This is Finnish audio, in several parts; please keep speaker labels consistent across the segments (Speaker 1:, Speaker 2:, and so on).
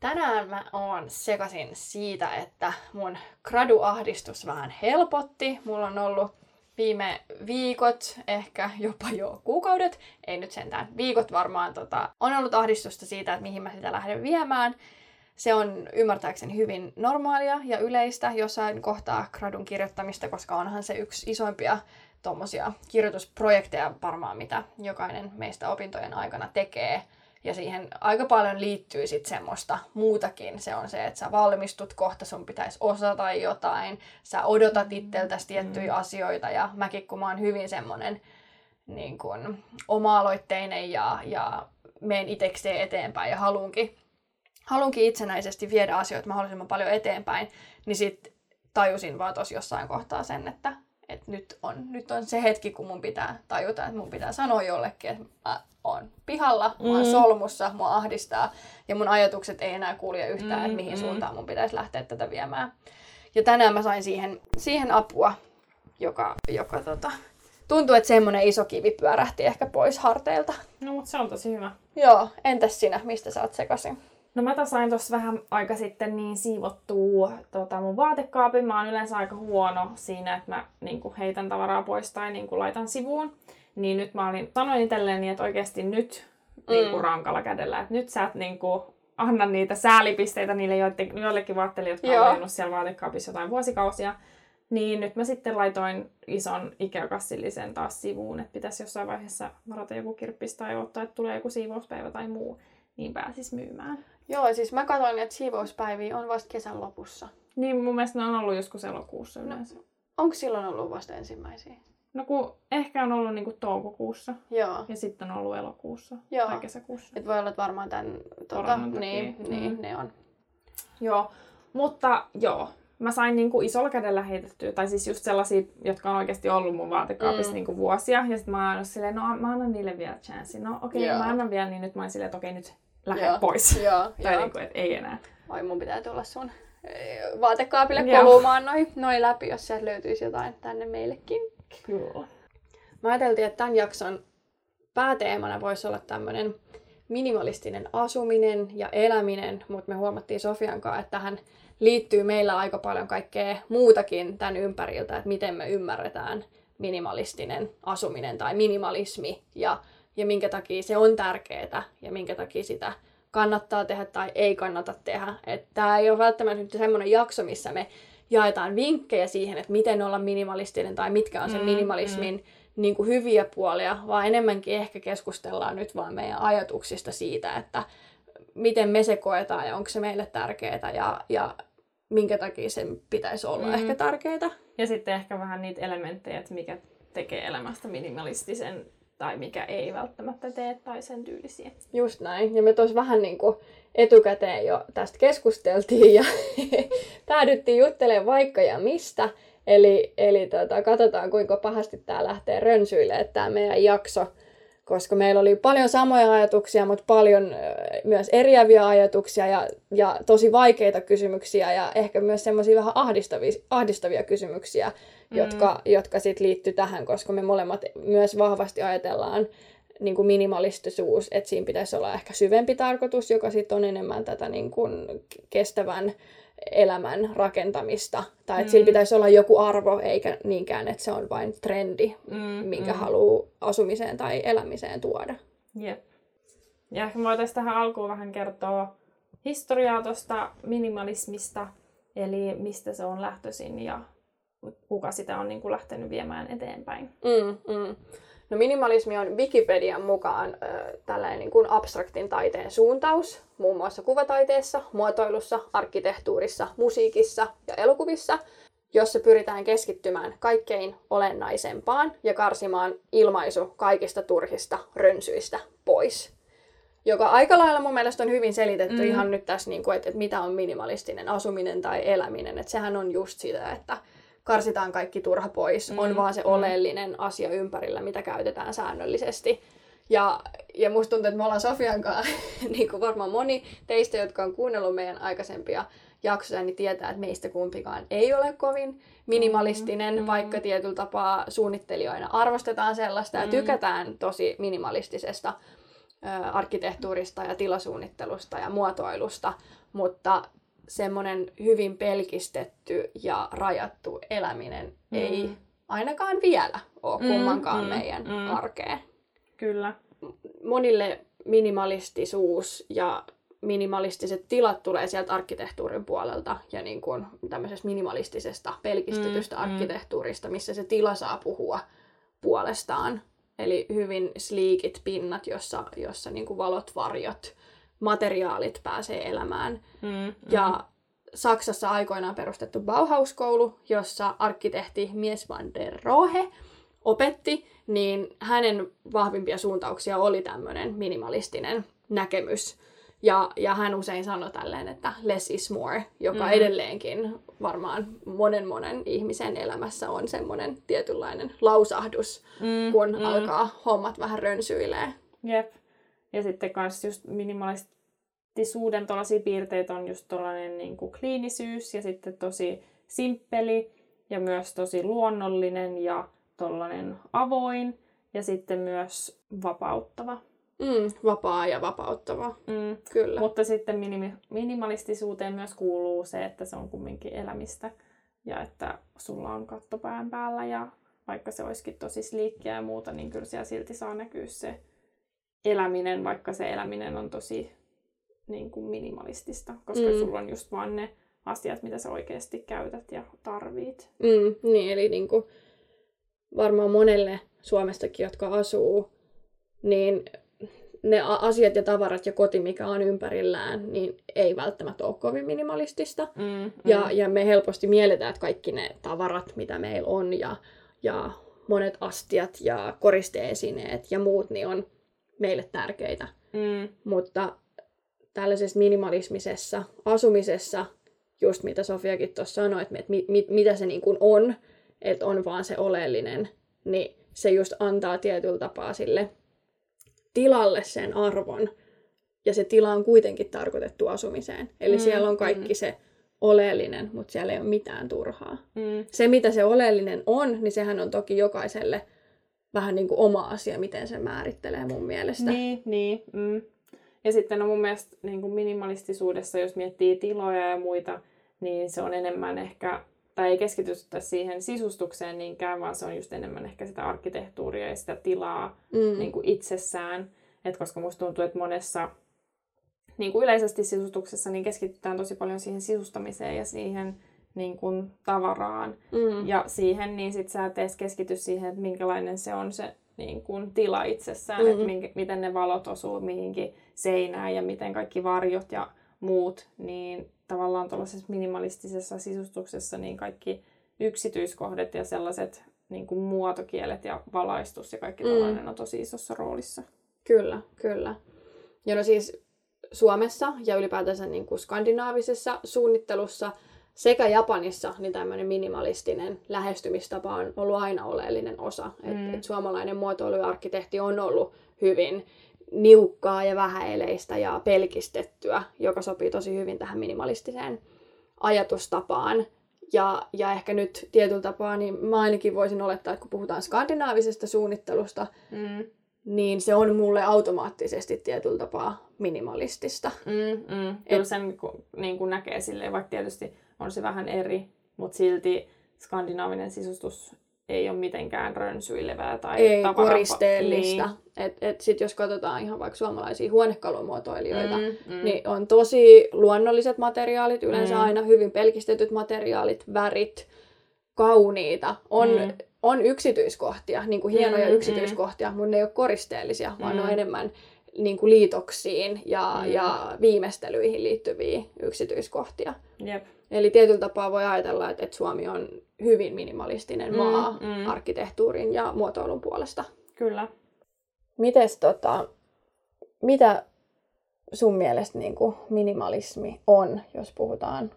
Speaker 1: Tänään mä oon sekasin siitä, että mun graduahdistus vähän helpotti. Mulla on ollut viime viikot, ehkä jopa jo kuukaudet, ei nyt sentään, viikot varmaan, tota, on ollut ahdistusta siitä, että mihin mä sitä lähden viemään. Se on ymmärtääkseni hyvin normaalia ja yleistä jossain kohtaa gradun kirjoittamista, koska onhan se yksi isoimpia tuommoisia kirjoitusprojekteja varmaan, mitä jokainen meistä opintojen aikana tekee. Ja siihen aika paljon liittyy sitten semmoista muutakin. Se on se, että sä valmistut kohta, sun pitäisi osata jotain. Sä odotat itseltäsi tiettyjä mm. asioita. Ja mäkin, kun mä oon hyvin semmoinen niin kun, oma-aloitteinen ja, ja menen itsekseen eteenpäin ja haluunkin haluankin itsenäisesti viedä asioita mahdollisimman paljon eteenpäin, niin sitten tajusin vaan tosi jossain kohtaa sen, että, että nyt, on, nyt on se hetki, kun mun pitää tajuta, että mun pitää sanoa jollekin, että mä oon pihalla, mä oon mm. solmussa, mua ahdistaa ja mun ajatukset ei enää kulje yhtään, mm, että mihin mm. suuntaan mun pitäisi lähteä tätä viemään. Ja tänään mä sain siihen, siihen apua, joka, joka tota, tuntuu, että semmoinen iso kivi pyörähti ehkä pois harteilta.
Speaker 2: No, mutta se on tosi hyvä.
Speaker 1: Joo, entäs sinä, mistä sä oot sekaisin?
Speaker 2: No mä sain tuossa vähän aika sitten niin siivottua tota, mun vaatekaapin. Mä oon yleensä aika huono siinä, että mä niin kuin, heitän tavaraa pois tai niin kuin, laitan sivuun. Niin nyt mä olin, sanoin itselleni, että oikeasti nyt mm. niin kuin, rankalla kädellä, että nyt sä et niin kuin, anna niitä säälipisteitä niille joillekin vaatteille, jotka Joo. on siellä vaatekaapissa jotain vuosikausia. Niin nyt mä sitten laitoin ison Ikea-kassillisen taas sivuun, että pitäisi jossain vaiheessa varata joku kirppis tai ottaa, että tulee joku siivouspäivä tai muu, niin pääsis myymään.
Speaker 1: Joo, siis mä katsoin, että siivouspäiviä on vasta kesän lopussa.
Speaker 2: Niin, mun mielestä ne on ollut joskus elokuussa yleensä. No,
Speaker 1: onko silloin ollut vasta ensimmäisiä?
Speaker 2: No kun ehkä on ollut niinku toukokuussa.
Speaker 1: Joo.
Speaker 2: Ja sitten on ollut elokuussa Joo. tai kesäkuussa.
Speaker 1: Et voi olla, että varmaan tämän... Tuota, niin, mm. niin, ne on.
Speaker 2: Joo, mutta joo. Mä sain niinku isolla kädellä heitettyä, tai siis just sellaisia, jotka on oikeasti ollut mun vaatekaapissa mm. niinku vuosia. Ja sitten mä oon silleen, no mä annan niille vielä chanssi. No okei, okay, mä annan vielä, niin nyt mä oon silleen, että okei, okay, nyt lähde joo, pois.
Speaker 1: Joo,
Speaker 2: tai joo. Niin kuin, että ei enää.
Speaker 1: Oi, mun pitää tulla sun eh, vaatekaapille kolumaan noin noi läpi, jos sieltä löytyisi jotain tänne meillekin.
Speaker 2: Kyllä.
Speaker 1: Mä ajateltiin, että tämän jakson pääteemana voisi olla tämmöinen minimalistinen asuminen ja eläminen, mutta me huomattiin Sofian kanssa, että tähän liittyy meillä aika paljon kaikkea muutakin tämän ympäriltä, että miten me ymmärretään minimalistinen asuminen tai minimalismi ja ja minkä takia se on tärkeää ja minkä takia sitä kannattaa tehdä tai ei kannata tehdä. Tämä ei ole välttämättä nyt semmoinen jakso, missä me jaetaan vinkkejä siihen, että miten olla minimalistinen tai mitkä on sen mm, minimalismin mm. Niin kuin hyviä puolia, vaan enemmänkin ehkä keskustellaan nyt vaan meidän ajatuksista siitä, että miten me se koetaan ja onko se meille tärkeää ja, ja minkä takia sen pitäisi olla mm. ehkä tärkeää.
Speaker 2: Ja sitten ehkä vähän niitä elementtejä, että mikä tekee elämästä minimalistisen tai mikä ei välttämättä tee tai sen tyylisiä.
Speaker 1: Just näin. Ja me tuossa vähän niin kuin etukäteen jo tästä keskusteltiin ja päädyttiin juttelemaan vaikka ja mistä. Eli, eli tota, katsotaan kuinka pahasti tämä lähtee rönsyille, tämä meidän jakso. Koska meillä oli paljon samoja ajatuksia, mutta paljon myös eriäviä ajatuksia ja, ja tosi vaikeita kysymyksiä ja ehkä myös semmoisia vähän ahdistavia, ahdistavia kysymyksiä mm. jotka, jotka sitten liittyy tähän, koska me molemmat myös vahvasti ajatellaan niin kuin minimalistisuus, että siinä pitäisi olla ehkä syvempi tarkoitus, joka sitten on enemmän tätä niin kuin kestävän elämän rakentamista. Tai että mm. sillä pitäisi olla joku arvo, eikä niinkään, että se on vain trendi, mm, minkä mm. haluaa asumiseen tai elämiseen tuoda.
Speaker 2: Jep. Ja ehkä voitaisiin tähän alkuun vähän kertoa historiaa tuosta minimalismista, eli mistä se on lähtöisin ja kuka sitä on niin kuin lähtenyt viemään eteenpäin.
Speaker 1: Mm, mm. No minimalismi on Wikipedian mukaan äh, tällainen niin kuin abstraktin taiteen suuntaus, muun muassa kuvataiteessa, muotoilussa, arkkitehtuurissa, musiikissa ja elokuvissa, jossa pyritään keskittymään kaikkein olennaisempaan ja karsimaan ilmaisu kaikista turhista rönsyistä pois. joka aika lailla mun mielestä on hyvin selitetty
Speaker 2: mm.
Speaker 1: ihan nyt tässä, niin kuin, että, että mitä on minimalistinen asuminen tai eläminen. Että sehän on just sitä, että karsitaan kaikki turha pois,
Speaker 2: Mm,
Speaker 1: on vaan se
Speaker 2: mm.
Speaker 1: oleellinen asia ympärillä, mitä käytetään säännöllisesti. Ja, ja musta tuntuu, että me ollaan Sofian kanssa, niin kuin varmaan moni teistä, jotka on kuunnellut meidän aikaisempia jaksoja, niin tietää, että meistä kumpikaan ei ole kovin minimalistinen,
Speaker 2: Mm,
Speaker 1: mm,
Speaker 2: mm.
Speaker 1: vaikka tietyllä tapaa suunnittelijoina arvostetaan sellaista ja
Speaker 2: Mm.
Speaker 1: tykätään tosi minimalistisesta ö, arkkitehtuurista ja tilasuunnittelusta ja muotoilusta, mutta semmoinen hyvin pelkistetty ja rajattu eläminen
Speaker 2: Mm.
Speaker 1: ei ainakaan vielä ole
Speaker 2: Mm,
Speaker 1: kummankaan
Speaker 2: mm,
Speaker 1: meidän
Speaker 2: mm.
Speaker 1: arkeen.
Speaker 2: Kyllä.
Speaker 1: Monille minimalistisuus ja minimalistiset tilat tulee sieltä arkkitehtuurin puolelta ja niin kuin tämmöisestä minimalistisesta pelkistetystä
Speaker 2: Mm, mm.
Speaker 1: arkkitehtuurista, missä se tila saa puhua puolestaan. Eli hyvin sliikit pinnat, jossa, jossa niin kuin valot, varjot, materiaalit pääsee elämään.
Speaker 2: Mm, mm.
Speaker 1: Ja Saksassa aikoinaan perustettu Bauhaus-koulu, jossa arkkitehti Mies van der Rohe opetti, niin hänen vahvimpia suuntauksia oli tämmöinen minimalistinen näkemys. Ja, ja hän usein sanoi tälleen, että less is more, joka
Speaker 2: Mm.
Speaker 1: edelleenkin varmaan monen monen ihmisen elämässä on semmoinen tietynlainen lausahdus,
Speaker 2: mm,
Speaker 1: kun mm. alkaa hommat vähän rönsyilee.
Speaker 2: Jep. Ja sitten kans just minimalistisuuden tuollaisia piirteitä on just tuollainen niin kuin kliinisyys ja sitten tosi simppeli ja myös tosi luonnollinen ja tuollainen avoin ja sitten myös vapauttava.
Speaker 1: Mm, vapaa ja vapauttava,
Speaker 2: Mm.
Speaker 1: kyllä.
Speaker 2: Mutta sitten minimi- minimalistisuuteen myös kuuluu se, että se on kumminkin elämistä ja että sulla on katto pään päällä ja vaikka se olisikin tosi sliikkiä ja muuta, niin kyllä siellä silti saa näkyä se eläminen, vaikka se eläminen on tosi niin kuin minimalistista, koska
Speaker 1: Mm.
Speaker 2: sulla on just vaan ne asiat, mitä sä oikeasti käytät ja tarvit.
Speaker 1: Mm, niin, eli niin kuin varmaan monelle Suomestakin, jotka asuu, niin ne asiat ja tavarat ja koti, mikä on ympärillään, niin ei välttämättä ole kovin minimalistista.
Speaker 2: Mm, mm.
Speaker 1: Ja, ja me helposti mielletään, että kaikki ne tavarat, mitä meillä on, ja, ja monet astiat ja koristeesineet ja muut, niin on meille tärkeitä.
Speaker 2: Mm,
Speaker 1: Mutta tällaisessa minimalismisessa asumisessa, just mitä Sofiakin tuossa sanoi, että mit, mit, mitä se niin kuin on, että on vaan se oleellinen, niin se just antaa tietyllä tapaa sille tilalle sen arvon. Ja se tila on kuitenkin tarkoitettu asumiseen. Eli
Speaker 2: Mm,
Speaker 1: mm, siellä on kaikki
Speaker 2: mm.
Speaker 1: se oleellinen, mutta siellä ei ole mitään turhaa.
Speaker 2: mm,
Speaker 1: Se, mitä se oleellinen on, niin sehän on toki jokaiselle vähän niin kuin oma asia, miten se määrittelee mun mielestä.
Speaker 2: Niin, niin. Mm. Ja sitten on mun mielestä niin kuin minimalistisuudessa, jos miettii tiloja ja muita, niin se on enemmän ehkä, tai ei keskitytä siihen sisustukseen niinkään, vaan se on just enemmän ehkä sitä arkkitehtuuria ja sitä tilaa
Speaker 1: Mm.
Speaker 2: niin kuin itsessään. Et koska musta tuntuu, että monessa niin kuin yleisesti sisustuksessa niin keskitytään tosi paljon siihen sisustamiseen ja siihen niin kuin tavaraan
Speaker 1: Mm.
Speaker 2: ja siihen, niin sit sä et edes keskity siihen, että minkälainen se on se niin kuin, tila itsessään, mm-hmm. että
Speaker 1: Mhm.
Speaker 2: minkä, miten ne valot osuu mihinkin seinään ja miten kaikki varjot ja muut, niin tavallaan tuollaisessa minimalistisessa sisustuksessa niin kaikki yksityiskohdat ja sellaiset niin kuin muotokielet ja valaistus ja kaikki
Speaker 1: Mm.
Speaker 2: tällainen on tosi isossa roolissa.
Speaker 1: Kyllä, kyllä. Ja no siis Suomessa ja ylipäätänsä niin kuin skandinaavisessa suunnittelussa sekä Japanissa niin tämmöinen minimalistinen lähestymistapa on ollut aina oleellinen osa. Mm. Et, et suomalainen muotoilu ja arkkitehti on ollut hyvin niukkaa ja vähäeleistä ja pelkistettyä, joka sopii tosi hyvin tähän minimalistiseen ajatustapaan. Ja, ja ehkä nyt tietyllä tapaa, niin mä ainakin voisin olettaa, että kun puhutaan skandinaavisesta suunnittelusta,
Speaker 2: Mm.
Speaker 1: niin se on mulle automaattisesti tietyllä tapaa minimalistista.
Speaker 2: Mm, mm. Kyllä sen niin kuin näkee silleen, vaikka tietysti on se vähän eri, mutta silti skandinaavinen sisustus ei ole mitenkään rönsyilevää tai
Speaker 1: Ei
Speaker 2: tavara-
Speaker 1: koristeellista. Niin. Et, et sit jos katsotaan ihan vaikka suomalaisia huonekalumuotoilijoita, mm,
Speaker 2: Mm, mm.
Speaker 1: niin on tosi luonnolliset materiaalit, yleensä
Speaker 2: Mm.
Speaker 1: aina hyvin pelkistetyt materiaalit, värit, kauniita. On,
Speaker 2: Mm.
Speaker 1: mm. on yksityiskohtia, niin kuin hienoja
Speaker 2: Mm,
Speaker 1: mm, yksityiskohtia, mutta ne ei ole koristeellisia, vaan ne on
Speaker 2: Mm.
Speaker 1: enemmän niin kuin liitoksiin ja,
Speaker 2: Mm.
Speaker 1: ja viimeistelyihin liittyviä yksityiskohtia.
Speaker 2: Jep.
Speaker 1: Eli tietyllä tapaa voi ajatella, että, että Suomi on hyvin minimalistinen
Speaker 2: Mm,
Speaker 1: maa
Speaker 2: mm.
Speaker 1: arkkitehtuurin ja muotoilun puolesta.
Speaker 2: Kyllä.
Speaker 1: Mites tota, mitä sun mielestä niin kuin minimalismi on, jos puhutaan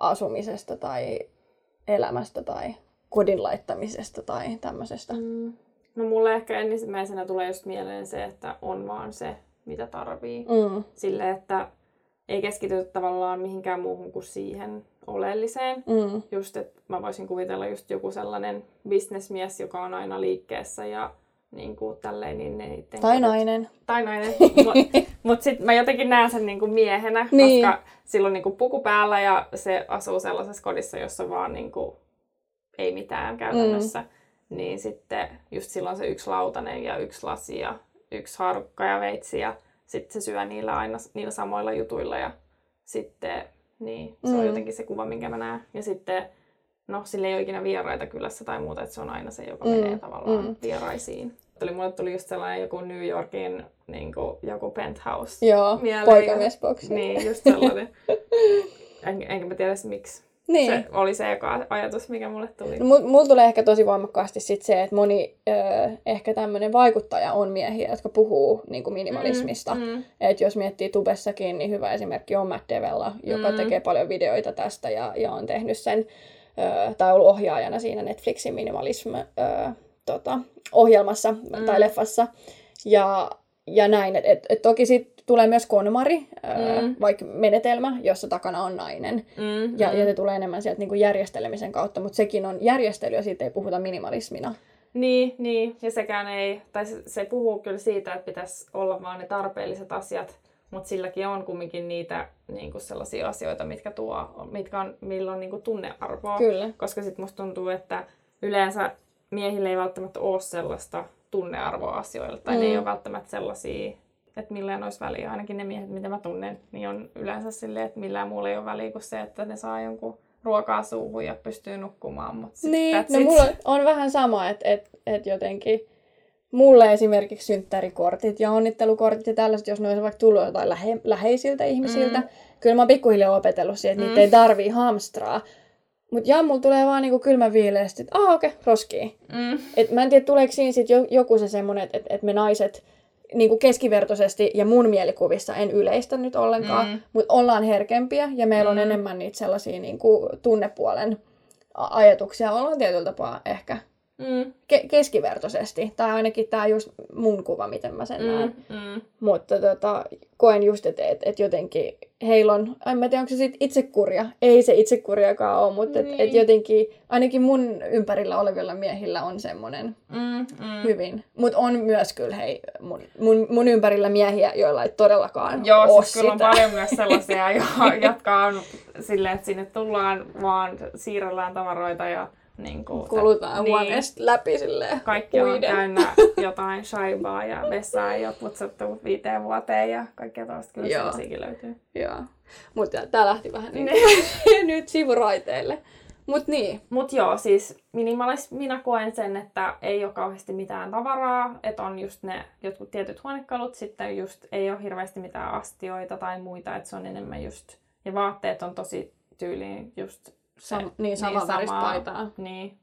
Speaker 1: asumisesta tai elämästä tai kodin laittamisesta tai tämmöisestä?
Speaker 2: Mm. No mulle ehkä ensimmäisenä tulee just mieleen se, että on vaan se, mitä tarvii.
Speaker 1: Mm.
Speaker 2: Sille, että ei keskitytä tavallaan mihinkään muuhun kuin siihen oleelliseen.
Speaker 1: Mm.
Speaker 2: Just, että mä voisin kuvitella just joku sellainen bisnesmies, joka on aina liikkeessä ja niin kuin tälleen, niin ne ei
Speaker 1: Tai nainen.
Speaker 2: Tai nainen. Mutta mut sitten mä jotenkin näen sen niinku miehenä, niin. koska silloin niinku puku päällä ja se asuu sellaisessa kodissa, jossa vaan niinku ei mitään käytännössä. Mm. Niin sitten just silloin se yksi lautanen ja yksi lasi ja yksi haarukka ja veitsi ja sitten se syö niillä aina niillä samoilla jutuilla ja sitten niin, se mm. on jotenkin se kuva, minkä mä näen. Ja sitten no, sille ei ole ikinä vieraita kylässä tai muuta, että se on aina se, joka mm. menee tavallaan mm. vieraisiin. Tuli, mulle tuli just sellainen joku New Yorkin niin kuin, joku penthouse.
Speaker 1: Joo, poikamiesboksi.
Speaker 2: Niin, just sellainen. en, enkä mä tiedä miksi. Niin. Se oli se eka ajatus, mikä mulle tuli.
Speaker 1: No, mulla tulee ehkä tosi voimakkaasti sit se, että moni ö, ehkä tämmöinen vaikuttaja on miehiä, jotka puhuu niin kuin minimalismista. Mm, mm. Et jos miettii tubessakin, niin hyvä esimerkki on Matt Devella, joka mm. tekee paljon videoita tästä ja, ja on tehnyt sen, ö, tai ollut ohjaajana siinä Netflixin minimalism ö, tota, ohjelmassa mm. tai leffassa. Ja, ja näin, että et, et toki sit tulee myös konmari, mm. vaikka menetelmä, jossa takana on nainen. Mm, ja, mm. ja se tulee enemmän sieltä niin kuin järjestelemisen kautta, mutta sekin on järjestely ja siitä ei puhuta minimalismina.
Speaker 2: Niin, niin, ja sekään ei, tai se, se puhuu kyllä siitä, että pitäisi olla vaan ne tarpeelliset asiat, mutta silläkin on kumminkin niitä niin kuin sellaisia asioita, mitkä tuo, mitkä on, millä on niin kuin tunnearvoa.
Speaker 1: Kyllä.
Speaker 2: Koska sitten musta tuntuu, että yleensä miehille ei välttämättä ole sellaista tunnearvoa asioilla, tai mm. ne ei ole välttämättä sellaisia että millään olisi väliä. Ainakin ne miehet, mitä mä tunnen, niin on yleensä silleen, että millään muulla ei ole väliä kuin se, että ne saa jonkun ruokaa suuhun ja pystyy nukkumaan. Mut sit
Speaker 1: niin, no it. mulla on vähän sama, että et, et jotenkin mulle esimerkiksi synttärikortit ja onnittelukortit ja tällaiset, jos ne olisi vaikka tullut jotain lähe, läheisiltä ihmisiltä, mm. kyllä mä oon pikkuhiljaa opetellut siihen, että mm. niitä ei tarvii hamstraa. Mutta ja mulla tulee vaan niinku kylmä viileästi, että ah okei, okay, roskii. Mm. Et mä en tiedä, tuleeko siinä sit joku se semmonen, että et, et me naiset niin kuin keskivertoisesti ja mun mielikuvissa en yleistä nyt ollenkaan, mm. mutta ollaan herkempiä ja meillä mm. on enemmän niitä sellaisia niin kuin tunnepuolen ajatuksia. Ollaan tietyllä tapaa ehkä mm. ke- keskivertoisesti. Tai ainakin tämä just mun kuva, miten mä sen mm. näen. Mm. Mutta tota, koen just, että et, et jotenkin heillä on, en mä tiedä onko se sit itsekuria, ei se itsekuriakaan ole, mutta niin. et, et jotenkin ainakin mun ympärillä olevilla miehillä on semmoinen mm, mm. hyvin. Mutta on myös kyllä hei, mun, mun, mun ympärillä miehiä, joilla ei todellakaan
Speaker 2: Joo,
Speaker 1: ole
Speaker 2: siis kyllä on paljon myös sellaisia, jotka on silleen, että sinne tullaan vaan siirrellään tavaroita ja niin kuin,
Speaker 1: Kulutaan niin, huoneesta läpi silleen
Speaker 2: Kaikki on täynnä jotain shaibaa ja vessaa ei ole putsattu viiteen vuoteen ja kaikkea toista kyllä Joo. sellaisiakin löytyy.
Speaker 1: Joo. Mutta tää lähti vähän niin, niin. nyt sivuraiteille. Mut niin.
Speaker 2: Mut joo, siis minimalis, minä koen sen, että ei ole kauheasti mitään tavaraa, että on just ne jotkut tietyt huonekalut, sitten just ei ole hirveästi mitään astioita tai muita, että se on enemmän just, ja vaatteet on tosi tyyliin just
Speaker 1: se, Sam, niin, sama niin, paitaa.
Speaker 2: Niin.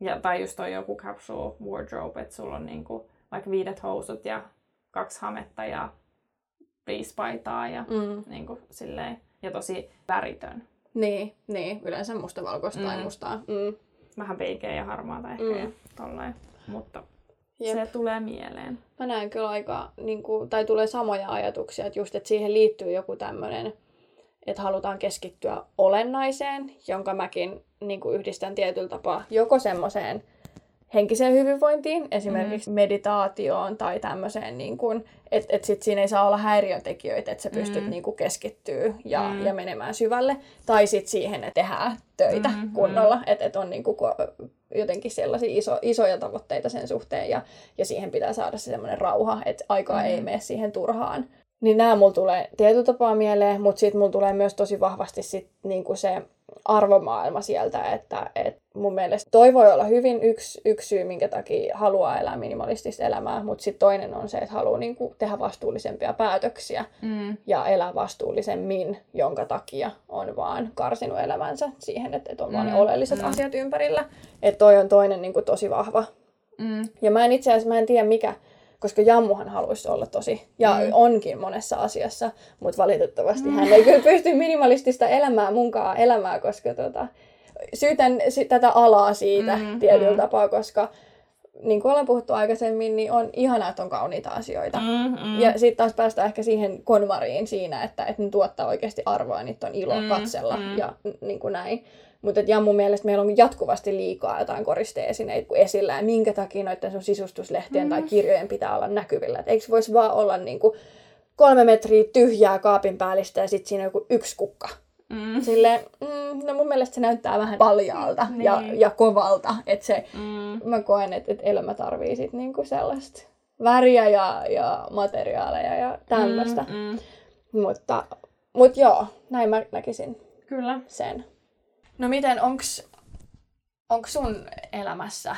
Speaker 2: Ja, tai just on joku capsule wardrobe, että sulla on niinku vaikka viidet housut ja kaksi hametta ja viisi paitaa ja mm. niinku silleen. Ja tosi väritön.
Speaker 1: Niin, niin. yleensä mustavalkoista mm. tai mustaa. Mm.
Speaker 2: Vähän peikeä ja harmaata ehkä mm. ja tolleen. Mutta Jep. se tulee mieleen.
Speaker 1: Mä näen kyllä aika, niin kuin, tai tulee samoja ajatuksia, että just, että siihen liittyy joku tämmöinen että halutaan keskittyä olennaiseen, jonka mäkin niin kuin yhdistän tietyllä tapaa joko semmoiseen henkiseen hyvinvointiin, esimerkiksi mm. meditaatioon tai tämmöiseen, niin kuin, että et sit siinä ei saa olla häiriötekijöitä, että sä pystyt mm. niin kuin keskittyä ja, mm. ja menemään syvälle, tai sitten siihen, että tehdään töitä mm, kunnolla, että et on niin kuin, jotenkin sellaisia iso, isoja tavoitteita sen suhteen ja, ja siihen pitää saada se semmoinen rauha, että aikaa mm. ei mene siihen turhaan niin nämä mulla tulee tietyllä tapaa mieleen, mutta sitten mulla tulee myös tosi vahvasti sit niinku se arvomaailma sieltä, että et mun mielestä toi voi olla hyvin yksi, yksi syy, minkä takia haluaa elää minimalistista elämää, mutta sitten toinen on se, että haluaa niinku tehdä vastuullisempia päätöksiä mm. ja elää vastuullisemmin, jonka takia on vaan karsinut elämänsä siihen, että et on mm. vaan ne oleelliset mm. asiat ympärillä. Että toi on toinen niinku tosi vahva. Mm. Ja mä en itse asiassa, mä en tiedä mikä,
Speaker 3: koska Jammuhan haluaisi olla tosi, ja
Speaker 2: Mm.
Speaker 3: onkin monessa asiassa, mutta valitettavasti hän ei kyllä pysty minimalistista elämää munkaan elämää, koska tota, syytän tätä alaa siitä
Speaker 2: Mm,
Speaker 3: tietyllä
Speaker 2: mm.
Speaker 3: tapaa, koska niin kuin ollaan puhuttu aikaisemmin, niin on ihanaa, että on kauniita asioita.
Speaker 2: Mm, mm.
Speaker 3: Ja sitten taas päästään ehkä siihen konmariin siinä, että, että ne tuottaa oikeasti arvoa, niitä on ilo
Speaker 2: Mm,
Speaker 3: katsella
Speaker 2: mm.
Speaker 3: ja niin kuin näin. Mutta ja mun mielestä meillä on jatkuvasti liikaa jotain koristeesineitä esillä, ja minkä takia noiden sun sisustuslehtien
Speaker 2: Mm.
Speaker 3: tai kirjojen pitää olla näkyvillä. Et eikö voisi vaan olla niin kuin kolme metriä tyhjää kaapin päällistä ja sitten siinä joku yksi kukka.
Speaker 2: Mm.
Speaker 3: Silleen, mm, no mun mielestä se näyttää vähän paljaalta ja,
Speaker 2: Niin.
Speaker 3: ja kovalta. Että se,
Speaker 2: Mm.
Speaker 3: mä koen, että, että elämä tarvii sit niinku sellaista väriä ja, ja materiaaleja ja tämmöistä.
Speaker 2: Mm, mm.
Speaker 3: Mutta, mut joo, näin mä näkisin
Speaker 2: Kyllä.
Speaker 3: sen.
Speaker 1: No miten, onks, onks sun elämässä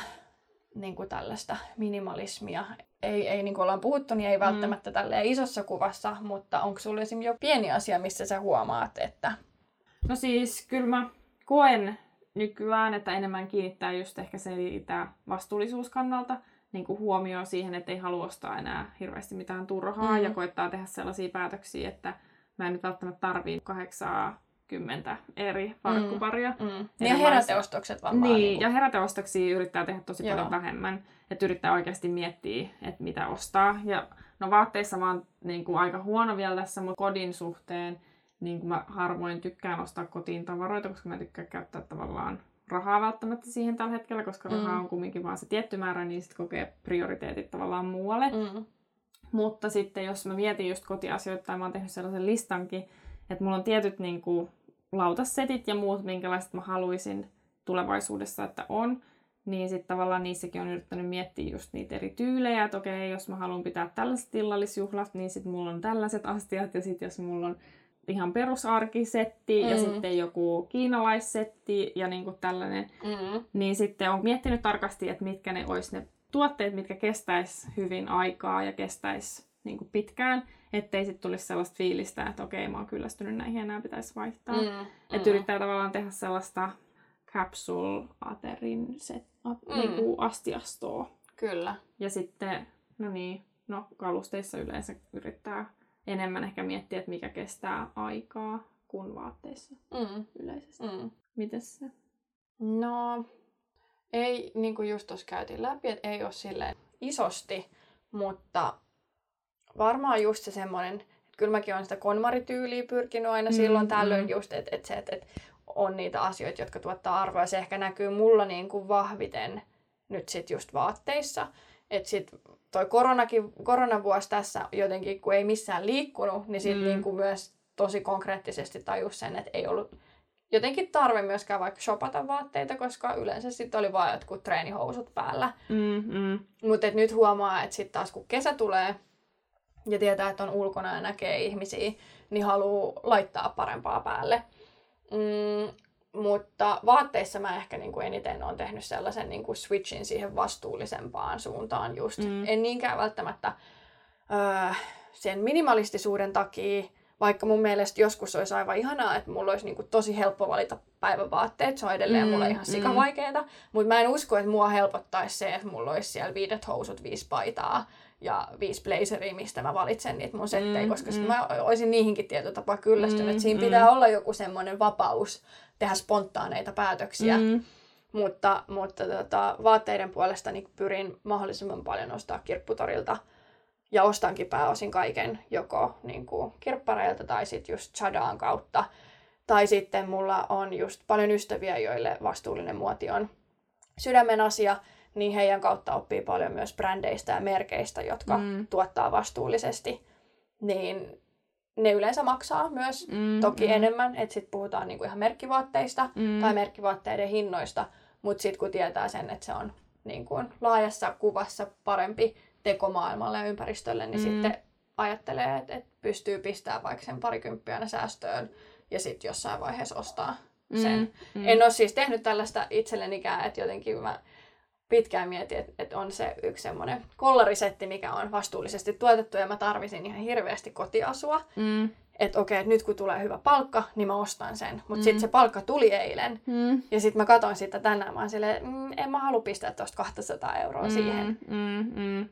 Speaker 1: niin kuin tällaista minimalismia? Ei, ei niin kuin ollaan puhuttu, niin ei
Speaker 2: Mm.
Speaker 1: välttämättä tälleen isossa kuvassa, mutta onko sulla esimerkiksi jo pieni asia, missä sä huomaat, että
Speaker 2: No siis kyllä mä koen nykyään, että enemmän kiinnittää just ehkä siitä vastuullisuuskannalta niin kuin huomioon siihen, että ei halua ostaa enää hirveästi mitään turhaa
Speaker 1: Mm.
Speaker 2: ja koittaa tehdä sellaisia päätöksiä, että mä en nyt välttämättä tarvii 80 eri farkkuparia.
Speaker 1: mm. niin
Speaker 2: Enemmän
Speaker 1: heräteostokset varmaan.
Speaker 2: Niin,
Speaker 1: niin
Speaker 2: ja heräteostoksia yrittää tehdä tosi
Speaker 1: Joo.
Speaker 2: paljon vähemmän. Että yrittää oikeasti miettiä, että mitä ostaa. Ja no vaatteissa mä oon niin kuin, aika huono vielä tässä, mutta kodin suhteen niin kuin mä harvoin tykkään ostaa kotiin tavaroita, koska mä tykkään käyttää tavallaan rahaa välttämättä siihen tällä hetkellä, koska
Speaker 1: Mm.
Speaker 2: rahaa on kumminkin vaan se tietty määrä, niin sitten kokee prioriteetit tavallaan muualle.
Speaker 1: Mm.
Speaker 2: Mutta sitten jos mä mietin just kotiasioita, tai mä oon tehnyt sellaisen listankin, että mulla on tietyt niin kuin, lautassetit ja muut, minkälaiset mä haluaisin tulevaisuudessa, että on, niin sitten tavallaan niissäkin on yrittänyt miettiä just niitä eri tyylejä, että okei, jos mä haluan pitää tällaiset illallisjuhlat, niin sitten mulla on tällaiset astiat, ja sitten jos mulla on ihan perusarkisetti, mm. ja sitten joku kiinalaissetti, ja niin kuin tällainen,
Speaker 1: Mm.
Speaker 2: niin sitten on miettinyt tarkasti, että mitkä ne olisi ne tuotteet, mitkä kestäis hyvin aikaa ja kestäis niin kuin pitkään, ettei sitten tulisi sellaista fiilistä, että okei, mä oon kyllästynyt näihin ja nämä pitäisi vaihtaa. Mm.
Speaker 1: Mm.
Speaker 2: Että yrittää tavallaan tehdä sellaista capsule aterin set,
Speaker 1: Mm.
Speaker 2: mm. niin kuin astiastoa.
Speaker 1: Kyllä.
Speaker 2: Ja sitten, no niin, no kalusteissa yleensä yrittää enemmän ehkä miettiä, että mikä kestää aikaa kuin vaatteissa
Speaker 1: Mm.
Speaker 2: yleisesti.
Speaker 1: Mm.
Speaker 2: Mites se?
Speaker 1: No, ei, niin kuin just tuossa käytiin läpi, että ei ole silleen isosti, mutta varmaan just se semmoinen, että kyllä mäkin olen sitä konmarityyliä pyrkinyt aina
Speaker 2: Mm,
Speaker 1: silloin tällöin
Speaker 2: mm.
Speaker 1: just, että et se, että et on niitä asioita, jotka tuottaa arvoa. Se ehkä näkyy mulla niin kuin vahviten nyt sit just vaatteissa. Että sit toi koronakin, koronavuosi tässä jotenkin, kun ei missään liikkunut, niin sit
Speaker 2: Mm.
Speaker 1: niin kuin myös tosi konkreettisesti tajus sen, että ei ollut jotenkin tarve myöskään vaikka shopata vaatteita, koska yleensä sitten oli vaan jotkut treenihousut päällä.
Speaker 2: Mm, mm.
Speaker 1: Mutta nyt huomaa, että sitten taas kun kesä tulee ja tietää, että on ulkona ja näkee ihmisiä, niin haluaa laittaa parempaa päälle. Mm, mutta vaatteissa mä ehkä niin kuin eniten on tehnyt sellaisen niin kuin switchin siihen vastuullisempaan suuntaan just.
Speaker 2: Mm.
Speaker 1: En niinkään välttämättä öö, sen minimalistisuuden takia, vaikka mun mielestä joskus olisi aivan ihanaa, että mulla olisi niinku tosi helppo valita päivävaatteet. Se on edelleen
Speaker 2: Mm,
Speaker 1: mulle ihan
Speaker 2: mm.
Speaker 1: sikavaikeeta. Mutta mä en usko, että mua helpottaisi se, että mulla olisi siellä viidet housut, viisi paitaa ja viisi blazeria, mistä mä valitsen niitä mun settejä,
Speaker 2: Mm,
Speaker 1: koska
Speaker 2: mm.
Speaker 1: mä olisin niihinkin tietyllä tapaa kyllästynyt.
Speaker 2: Mm,
Speaker 1: Siinä
Speaker 2: mm.
Speaker 1: pitää olla joku semmoinen vapaus tehdä spontaaneita päätöksiä.
Speaker 2: Mm.
Speaker 1: Mutta, mutta tota, vaatteiden puolesta niin pyrin mahdollisimman paljon ostaa kirpputorilta. Ja ostankin pääosin kaiken joko niin kuin kirppareilta tai sitten just Chadaan kautta. Tai sitten mulla on just paljon ystäviä, joille vastuullinen muoti on sydämen asia, niin heidän kautta oppii paljon myös brändeistä ja merkeistä, jotka
Speaker 2: Mm.
Speaker 1: tuottaa vastuullisesti. Niin ne yleensä maksaa myös
Speaker 2: Mm,
Speaker 1: toki
Speaker 2: mm.
Speaker 1: enemmän, että sitten puhutaan niinku ihan merkkivaatteista
Speaker 2: Mm.
Speaker 1: tai merkkivaatteiden hinnoista, mutta sitten kun tietää sen, että se on niin kuin laajassa kuvassa parempi teko maailmalle ja ympäristölle, niin
Speaker 2: Mm.
Speaker 1: sitten ajattelee, että, että pystyy pistämään vaikka sen parikymppiä aina säästöön ja sitten jossain vaiheessa ostaa sen.
Speaker 2: Mm.
Speaker 1: En ole siis tehnyt tällaista itsellenikään, että jotenkin mä pitkään mietin, että, että on se yksi semmoinen kollarisetti, mikä on vastuullisesti tuotettu ja mä tarvisin ihan hirveästi kotiasua.
Speaker 2: Mm.
Speaker 1: Että okei, että nyt kun tulee hyvä palkka, niin mä ostan sen. Mutta
Speaker 2: Mm.
Speaker 1: sitten se palkka tuli eilen.
Speaker 2: Mm.
Speaker 1: Ja sitten mä katsoin sitä tänään, mä oon silleen, mm, en mä halua pistää tuosta 200 euroa siihen.
Speaker 2: Mm, mm.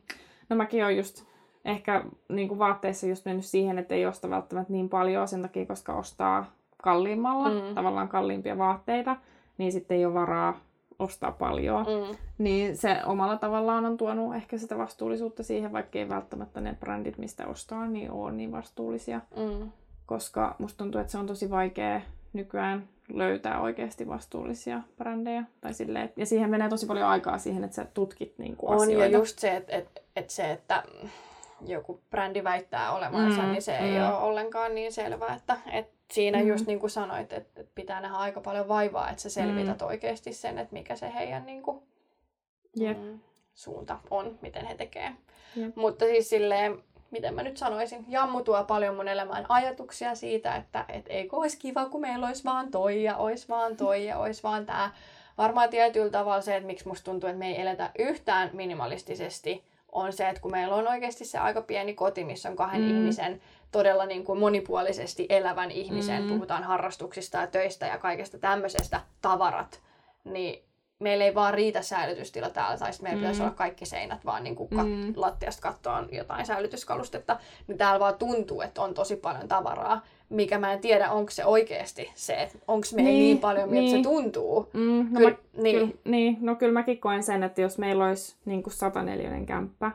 Speaker 2: No mäkin oon just ehkä niin kuin vaatteissa just mennyt siihen, että ei osta välttämättä niin paljon sen takia, koska ostaa kalliimmalla, mm. tavallaan kalliimpia vaatteita, niin sitten ei ole varaa ostaa paljon. Mm. Niin se omalla tavallaan on tuonut ehkä sitä vastuullisuutta siihen, vaikka ei välttämättä ne brändit, mistä ostaa, niin ole niin vastuullisia. Mm. Koska musta tuntuu, että se on tosi vaikea nykyään löytää oikeasti vastuullisia brändejä. Tai silleen, ja siihen menee tosi paljon aikaa siihen, että sä tutkit niin kuin
Speaker 1: on,
Speaker 2: asioita.
Speaker 1: ja just se, että, että, että se, että joku brändi väittää olevansa, mm, niin se mm. ei ole ollenkaan niin selvä, että, että siinä mm. just niin kuin sanoit, että pitää nähdä aika paljon vaivaa, että sä selvität mm. oikeasti sen, että mikä se heidän niin kuin, yep. mm, suunta on, miten he tekee. Yep. Mutta siis silleen, miten mä nyt sanoisin, Jammu tuo paljon mun elämään ajatuksia siitä, että et eikö olisi kiva, kun meillä olisi vaan toi ja olisi vaan toi ja olisi vaan tämä. Varmaan tietyllä tavalla se, että miksi musta tuntuu, että me ei eletä yhtään minimalistisesti, on se, että kun meillä on oikeasti se aika pieni koti, missä on kahden mm. ihmisen todella niin kuin monipuolisesti elävän ihmisen, mm. puhutaan harrastuksista ja töistä ja kaikesta tämmöisestä tavarat, niin meillä ei vaan riitä säilytystila täällä, tai sitten meillä mm. pitäisi olla kaikki seinät vaan niin kuin kat- mm. lattiasta kattoon jotain säilytyskalustetta, niin täällä vaan tuntuu, että on tosi paljon tavaraa, mikä mä en tiedä, onko se oikeasti se, että onko meillä niin, niin paljon, miltä niin. se tuntuu.
Speaker 2: Mm, no, Kyl, mä, niin. Kyl, niin, no kyllä mäkin koen sen, että jos meillä olisi niin kuin 104 kämppä,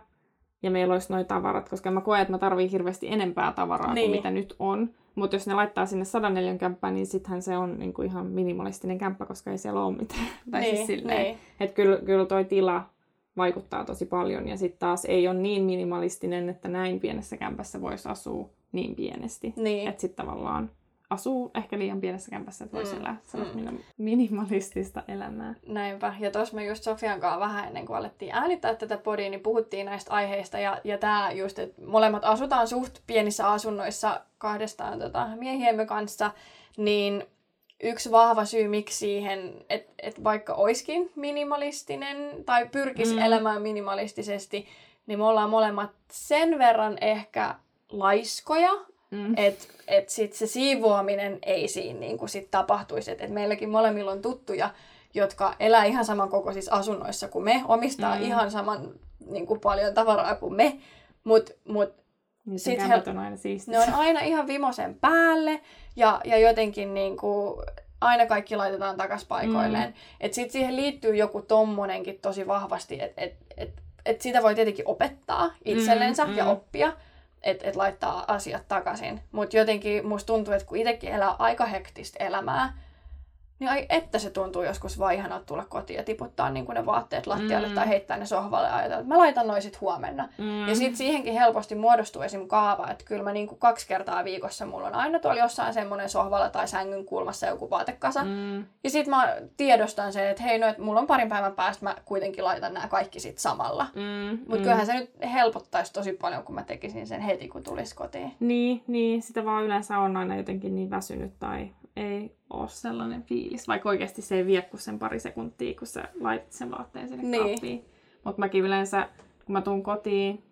Speaker 2: ja meillä olisi noin tavarat, koska mä koen, että mä tarvii hirveästi enempää tavaraa niin. kuin mitä nyt on. Mutta jos ne laittaa sinne 104 kämppään, niin sittenhän se on niinku ihan minimalistinen kämppä, koska ei siellä ole mitään. tai niin, siis silleen, niin. että kyllä, kyllä toi tila vaikuttaa tosi paljon. Ja sitten taas ei ole niin minimalistinen, että näin pienessä kämpässä voisi asua niin pienesti. Niin. Että sitten tavallaan asuu ehkä liian pienessä kämpässä, että voisi mm. elää mm. minimalistista elämää.
Speaker 1: Näinpä. Ja tuossa me just Sofian kanssa vähän ennen kuin alettiin äänittää tätä podia, niin puhuttiin näistä aiheista. Ja, ja tämä just, että molemmat asutaan suht pienissä asunnoissa kahdestaan tota, miehiemme kanssa, niin yksi vahva syy miksi siihen, että et vaikka oiskin minimalistinen tai pyrkisi mm. elämään minimalistisesti, niin me ollaan molemmat sen verran ehkä laiskoja, Mm. Että et sit se siivoaminen ei siinä niin kuin sit tapahtuisi. Että et meilläkin molemmilla on tuttuja, jotka elää ihan samankokoisissa asunnoissa kuin me, omistaa mm. ihan saman niin kuin paljon tavaraa kuin me, mutta mut,
Speaker 2: niin sit he, on aina
Speaker 1: ne on aina ihan vimosen päälle ja, ja jotenkin niin kuin, aina kaikki laitetaan takas paikoilleen. Mm. Sitten siihen liittyy joku tommonenkin tosi vahvasti, että et, et, et sitä voi tietenkin opettaa itsellensä mm, ja mm. oppia, että et laittaa asiat takaisin. Mutta jotenkin musta tuntuu, että kun itsekin elää aika hektistä elämää, niin ai, että se tuntuu joskus vaan ihanaa tulla kotiin ja tiputtaa niin ne vaatteet lattialle mm. tai heittää ne sohvalle ja ajatella, että mä laitan noin sit huomenna. Mm. Ja sitten siihenkin helposti muodostuu esim. kaava, että kyllä mä niin kuin kaksi kertaa viikossa mulla on aina tuolla jossain semmoinen sohvalla tai sängyn kulmassa joku vaatekasa. Mm. Ja sitten mä tiedostan sen, että hei no, että mulla on parin päivän päästä mä kuitenkin laitan nämä kaikki sit samalla. Mm. Mutta mm. kyllähän se nyt helpottaisi tosi paljon, kun mä tekisin sen heti, kun tulisi kotiin.
Speaker 2: Niin, niin, sitä vaan yleensä on aina jotenkin niin väsynyt tai ei ole sellainen fiilis, vaikka oikeasti se ei vie kuin sen pari sekuntia, kun sä laitat sen vaatteen sinne niin. kaappiin. Mutta mäkin yleensä, kun mä tuun kotiin,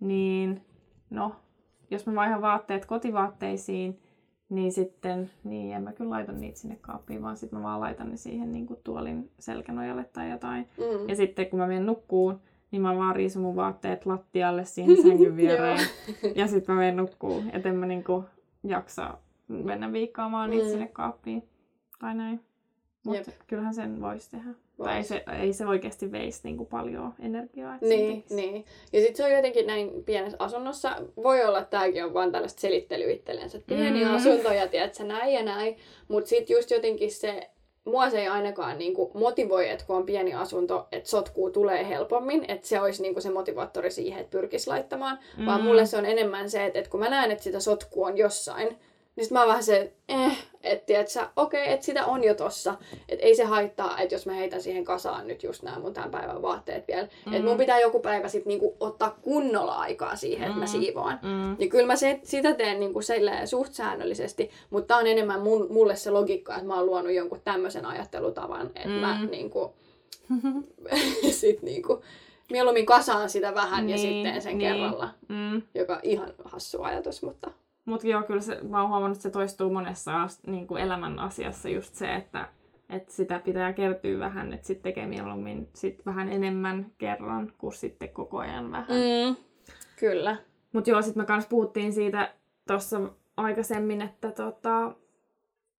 Speaker 2: niin no, jos mä vaihan vaatteet kotivaatteisiin, niin sitten, niin en mä kyllä laita niitä sinne kaappiin, vaan sitten mä vaan laitan ne siihen niin kuin tuolin selkänojalle tai jotain. Mm. Ja sitten kun mä menen nukkuun, niin mä vaan riisun mun vaatteet lattialle siihen sängyn viereen. ja sitten mä menen nukkuun, et en mä niinku jaksa mennä viikkaamaan niitä mm. sinne kaappiin tai näin. Mutta kyllähän sen voisi tehdä. Vois. Tai ei se, ei se oikeasti veisi niinku paljon energiaa. Että
Speaker 1: niin, niin. Ja sitten se on jotenkin näin pienessä asunnossa. Voi olla, että tämäkin on vaan tällaista selittelyä itsellensä. Pieni mm. asunto ja tiedätkö, näin ja näin. Mutta sitten just jotenkin se, mua se ei ainakaan niinku motivoi, että kun on pieni asunto, että sotkuu tulee helpommin. Että se olisi niinku se motivaattori siihen, että pyrkisi laittamaan. Mm. Vaan mulle se on enemmän se, että, että kun mä näen, että sitä sotkua on jossain, niin sit mä oon vähän se, eh, että et okei, okay, että sitä on jo tossa. Että ei se haittaa, että jos mä heitän siihen kasaan nyt just nämä mun tämän päivän vaatteet vielä. Mm. Että mun pitää joku päivä sit niinku ottaa kunnolla aikaa siihen, että mm. mä siivoan. Mm. Ja kyllä mä se, sitä teen niinku suht säännöllisesti, mutta tää on enemmän mun, mulle se logiikka, että mä oon luonut jonkun tämmöisen ajattelutavan, että mm. mä niinku, sit niinku, mieluummin kasaan sitä vähän niin, ja sitten sen niin. kerralla. Mm. Joka ihan hassu ajatus, mutta
Speaker 2: mutta joo, kyllä se, mä oon huomannut, että se toistuu monessa niin kuin elämän asiassa just se, että, että sitä pitää kertyä vähän, että sitten tekee mieluummin sit vähän enemmän kerran kuin sitten koko ajan vähän. Mm.
Speaker 1: Kyllä.
Speaker 2: Mutta joo, sitten me kanssa puhuttiin siitä tuossa aikaisemmin, että tota,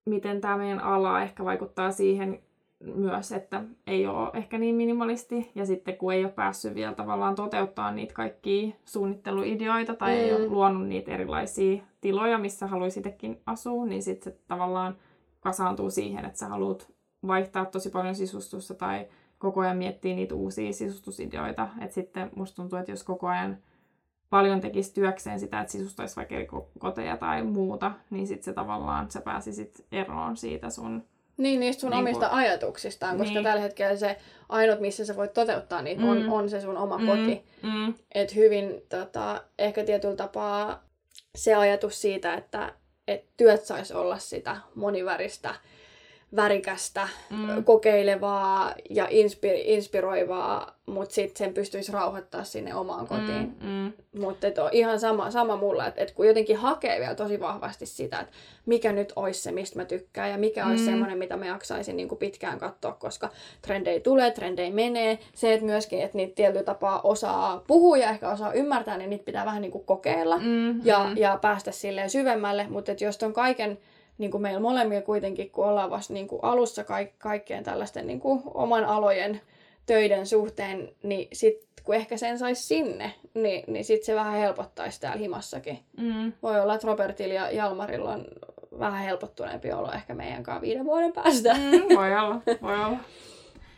Speaker 2: miten tämä meidän ala ehkä vaikuttaa siihen myös, että ei ole ehkä niin minimalisti. Ja sitten kun ei ole päässyt vielä tavallaan toteuttaa niitä kaikkia suunnitteluideoita tai mm. ei ole luonut niitä erilaisia tiloja, missä haluaisi itsekin asua, niin sitten se tavallaan kasaantuu siihen, että sä haluat vaihtaa tosi paljon sisustusta tai koko ajan miettiä niitä uusia sisustusideoita. Että sitten musta tuntuu, että jos koko ajan paljon tekisi työkseen sitä, että sisustaisi vaikka eri koteja tai muuta, niin sitten se tavallaan, sä pääsisit eroon siitä sun
Speaker 1: niin, niistä sun niin omista kun... ajatuksistaan, koska niin. tällä hetkellä se ainut, missä sä voit toteuttaa niitä, mm. on, on se sun oma mm. koti. Mm. Et hyvin tota, ehkä tietyllä tapaa se ajatus siitä, että et työt sais olla sitä moniväristä värikästä, mm. kokeilevaa ja inspi- inspiroivaa, mutta sitten sen pystyisi rauhoittaa sinne omaan kotiin. Mm, mm. Mutta on ihan sama, sama mulle, että et kun jotenkin hakee vielä tosi vahvasti sitä, että mikä nyt olisi se, mistä mä tykkään ja mikä mm. olisi semmoinen, mitä mä jaksaisin niin kuin pitkään katsoa, koska trendei tulee, trendei menee. Se, että myöskin, että niitä tietyllä tapaa osaa puhua ja ehkä osaa ymmärtää, niin niitä pitää vähän niin kuin kokeilla mm, ja, mm. ja päästä silleen syvemmälle. Mutta jos on kaiken niin kuin meillä molemmilla kuitenkin, kun ollaan vasta niin kuin alussa kaik- kaikkeen tällaisten niin kuin oman alojen töiden suhteen, niin sit, kun ehkä sen saisi sinne, niin, niin sitten se vähän helpottaisi täällä himassakin. Mm. Voi olla, että Robertilla ja Jalmarilla on vähän helpottuneempi olo ehkä meidän kanssa viiden vuoden päästä.
Speaker 2: Mm, voi olla, voi olla.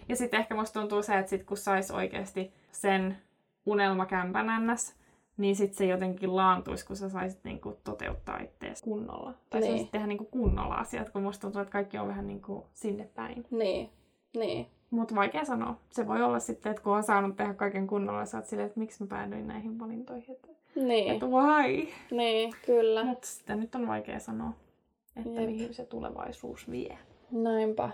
Speaker 2: Ja sitten ehkä musta tuntuu se, että sit kun sais oikeasti sen unelmakämpän ns, niin sitten se jotenkin laantuisi, kun sä saisit niinku toteuttaa itseäsi kunnolla. Tai niin. saisit tehdä niinku kunnolla asiat, kun musta tuntuu, että kaikki on vähän niinku sinne päin.
Speaker 1: Niin, niin.
Speaker 2: Mutta vaikea sanoa. Se voi olla sitten, että kun on saanut tehdä kaiken kunnolla, sä oot silleen, että miksi mä päädyin näihin valintoihin. Että,
Speaker 1: niin.
Speaker 2: Että why?
Speaker 1: Niin, kyllä.
Speaker 2: Mutta sitten nyt on vaikea sanoa, että Jep. mihin se tulevaisuus vie.
Speaker 1: Näinpä.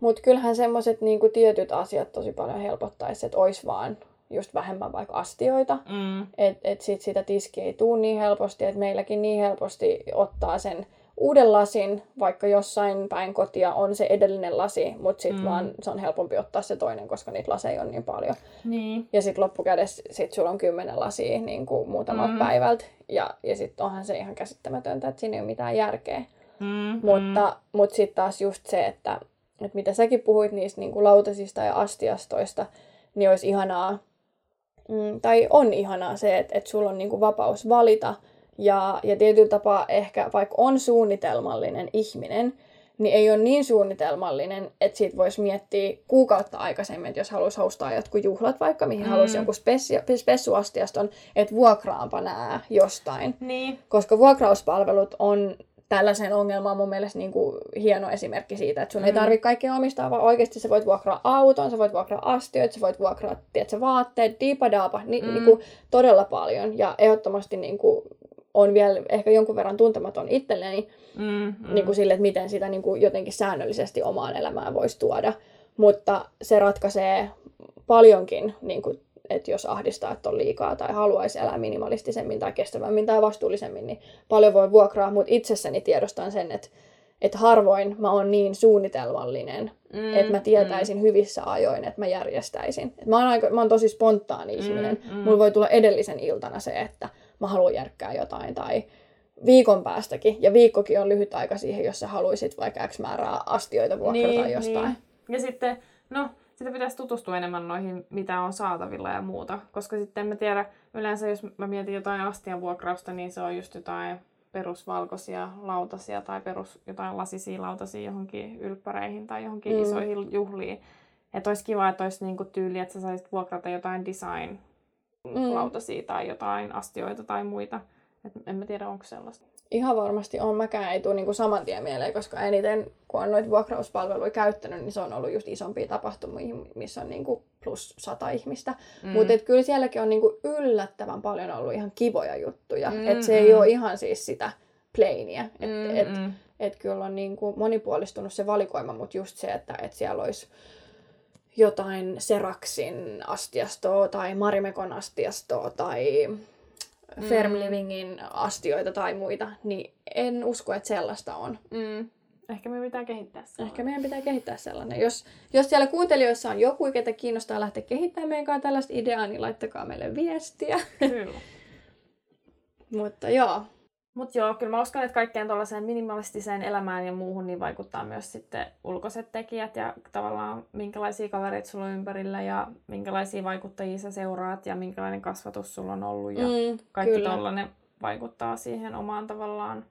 Speaker 1: Mutta kyllähän semmoiset niinku tietyt asiat tosi paljon helpottaisi, että ois vaan just vähemmän vaikka astioita. Mm. Että et sit sitä tiskiä ei tuu niin helposti, että meilläkin niin helposti ottaa sen uuden lasin, vaikka jossain päin kotia on se edellinen lasi, mutta sitten mm. vaan se on helpompi ottaa se toinen, koska niitä laseja on niin paljon.
Speaker 2: Niin.
Speaker 1: Ja sitten loppukädessä sit sulla on kymmenen lasia niin kuin muutamalta mm. päivältä, ja, ja sitten onhan se ihan käsittämätöntä, että siinä ei ole mitään järkeä. Mm. Mutta, mm. mutta sitten taas just se, että, että mitä säkin puhuit niistä niin kuin lautasista ja astiastoista, niin olisi ihanaa, mm, tai on ihanaa se, että, että sulla on niin kuin vapaus valita, ja, ja tietyllä tapaa ehkä vaikka on suunnitelmallinen ihminen, niin ei ole niin suunnitelmallinen, että siitä voisi miettiä kuukautta aikaisemmin, että jos haluaisi hostaa jotkut juhlat vaikka, mihin mm. haluaisi jonkun spessu, spessuastiaston, että vuokraanpa nää jostain.
Speaker 2: Niin.
Speaker 1: Koska vuokrauspalvelut on tällaisen ongelmaan mun mielestä niin kuin hieno esimerkki siitä, että sun mm. ei tarvitse kaikkea omistaa, vaan oikeasti sä voit vuokraa auton, sä voit vuokraa astioita, sä voit vuokraa tiedätkö, vaatteet, diipadaapa, ni, mm. niin kuin, todella paljon. Ja ehdottomasti niin kuin, on vielä ehkä jonkun verran tuntematon itselleni mm, mm. Niin kuin sille, että miten sitä niin kuin jotenkin säännöllisesti omaan elämään voisi tuoda. Mutta se ratkaisee paljonkin, niin kuin, että jos ahdistaa, että on liikaa tai haluaisi elää minimalistisemmin tai kestävämmin tai vastuullisemmin, niin paljon voi vuokraa, mutta itsessäni tiedostan sen, että, että harvoin mä oon niin suunnitelmallinen, mm, että mä tietäisin mm. hyvissä ajoin, että mä järjestäisin. Et mä, oon aika, mä oon tosi spontaani ihminen. Mm, mm. Mulla voi tulla edellisen iltana se, että mä haluan järkkää jotain tai viikon päästäkin. Ja viikkokin on lyhyt aika siihen, jos sä haluaisit vaikka X määrää astioita vuokrata niin, jostain. Niin.
Speaker 2: Ja sitten, no, sitten pitäisi tutustua enemmän noihin, mitä on saatavilla ja muuta. Koska sitten mä tiedä, yleensä jos mä mietin jotain astian vuokrausta, niin se on just jotain perusvalkoisia lautasia tai perus jotain lasisia lautasia johonkin ylppäreihin tai johonkin mm. isoihin juhliin. Että olisi kiva, että olisi niinku tyyli, että sä saisit vuokrata jotain design mm. lautasia tai jotain astioita tai muita. Et en mä tiedä, onko sellaista.
Speaker 1: Ihan varmasti on. Mäkään ei tule niinku saman tien mieleen, koska eniten, kun on noita vuokrauspalveluja käyttänyt, niin se on ollut just isompia tapahtumia, missä on niinku plus sata ihmistä. Mm. Mutta kyllä sielläkin on niinku yllättävän paljon ollut ihan kivoja juttuja. Mm, että se mm. ei ole ihan siis sitä plainia. Että mm, et, mm. et kyllä on niinku monipuolistunut se valikoima, mutta just se, että et siellä olisi jotain Seraksin astiastoa tai Marimekon astiastoa tai mm. Livingin astioita tai muita, niin en usko, että sellaista on.
Speaker 2: Mm. Ehkä me pitää kehittää sellainen.
Speaker 1: Ehkä meidän pitää kehittää sellainen. Jos, jos siellä kuuntelijoissa on joku, ketä kiinnostaa lähteä kehittämään meidän kanssa tällaista ideaa, niin laittakaa meille viestiä.
Speaker 2: Kyllä.
Speaker 1: Mutta joo,
Speaker 2: Mutta joo, kyllä mä uskon, että kaikkeen tuollaiseen minimalistiseen elämään ja muuhun niin vaikuttaa myös sitten ulkoiset tekijät ja tavallaan minkälaisia kavereita sulla on ympärillä ja minkälaisia vaikuttajia sä seuraat ja minkälainen kasvatus sulla on ollut ja
Speaker 1: mm,
Speaker 2: kaikki
Speaker 1: kyllä.
Speaker 2: tollainen vaikuttaa siihen omaan tavallaan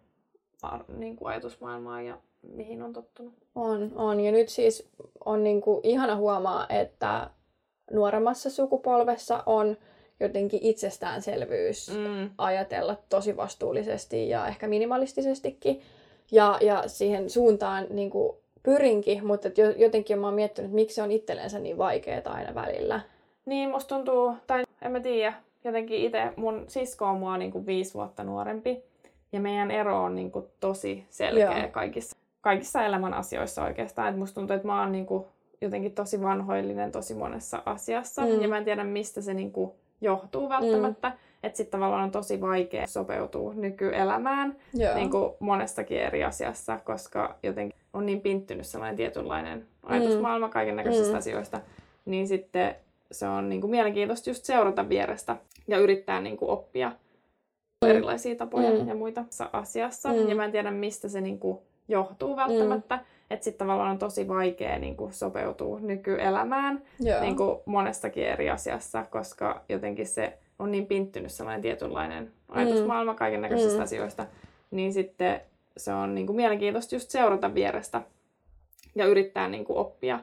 Speaker 2: niin kuin ajatusmaailmaan ja mihin on tottunut.
Speaker 1: On, on. Ja nyt siis on niinku ihana huomaa, että nuoremmassa sukupolvessa on jotenkin itsestäänselvyys
Speaker 2: Mm.
Speaker 1: ajatella tosi vastuullisesti ja ehkä minimalistisestikin. Ja, ja siihen suuntaan niin kuin pyrinkin, mutta jotenkin mä oon miettinyt, että miksi se on itsellensä niin vaikeaa aina välillä.
Speaker 2: Niin, musta tuntuu, tai en mä tiedä, jotenkin itse, mun sisko on mua niin kuin viisi vuotta nuorempi, ja meidän ero on niin kuin tosi selkeä
Speaker 1: Joo.
Speaker 2: kaikissa, kaikissa elämän asioissa oikeastaan. Et musta tuntuu, että mä oon niin kuin jotenkin tosi vanhoillinen tosi monessa asiassa,
Speaker 1: Mm.
Speaker 2: ja mä en tiedä, mistä se niin kuin johtuu välttämättä. Mm. Että sitten tavallaan on tosi vaikea sopeutua nykyelämään
Speaker 1: Joo.
Speaker 2: niin kuin monestakin eri asiassa, koska jotenkin on niin pinttynyt sellainen tietynlainen ajatusmaailma kaiken näköisistä
Speaker 1: Mm.
Speaker 2: asioista, niin sitten se on niin kuin mielenkiintoista just seurata vierestä ja yrittää niin kuin oppia erilaisia tapoja
Speaker 1: Mm.
Speaker 2: ja muita sa- asiassa.
Speaker 1: Mm.
Speaker 2: Ja mä en tiedä, mistä se niin kuin johtuu välttämättä. Että sitten tavallaan on tosi vaikea niin kuin sopeutua nykyelämään
Speaker 1: Joo.
Speaker 2: niin kuin monestakin eri asiassa, koska jotenkin se on niin pinttynyt sellainen tietynlainen ajatusmaailma kaiken näköisistä
Speaker 1: Mm.
Speaker 2: asioista, niin sitten se on niin kuin mielenkiintoista just seurata vierestä ja yrittää niin kuin oppia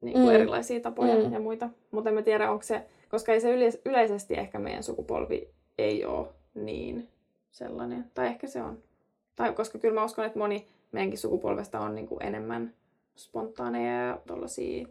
Speaker 2: niin kuin
Speaker 1: Mm.
Speaker 2: erilaisia tapoja
Speaker 1: Mm.
Speaker 2: ja muita. Mutta en mä tiedä, onko se, koska ei se yleis- yleisesti ehkä meidän sukupolvi ei ole niin sellainen, tai ehkä se on. Tai koska kyllä mä uskon, että moni meidänkin sukupolvesta on niin kuin enemmän spontaaneja ja tollaisia